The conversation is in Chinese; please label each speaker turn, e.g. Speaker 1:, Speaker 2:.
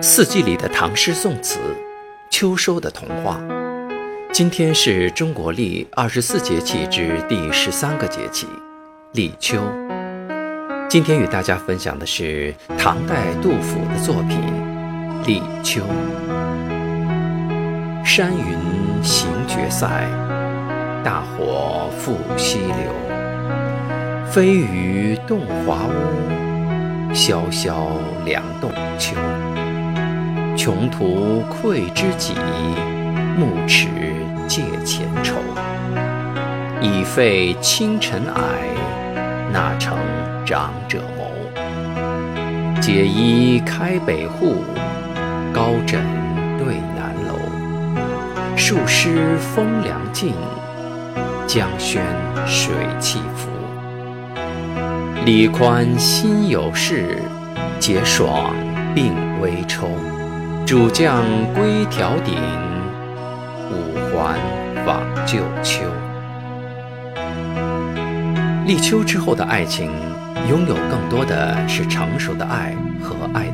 Speaker 1: 四季里的唐诗宋词，秋收的童话。今天是中国历二十四节气之第十三个节气，立秋。今天与大家分享的是唐代杜甫的作品《立秋》。山云行绝塞，大火复西流。飞鱼动华屋，萧萧凉冻秋。穷途愧知己，暮迟借前愁。已废清尘霭，那成长者谋？解衣开北户，高枕对南楼。数诗风凉劲，江轩水气浮。李宽心有事，节爽鬓微抽。主将归迢顶，五环往旧秋。立秋之后的爱情，拥有更多的是成熟的爱和爱。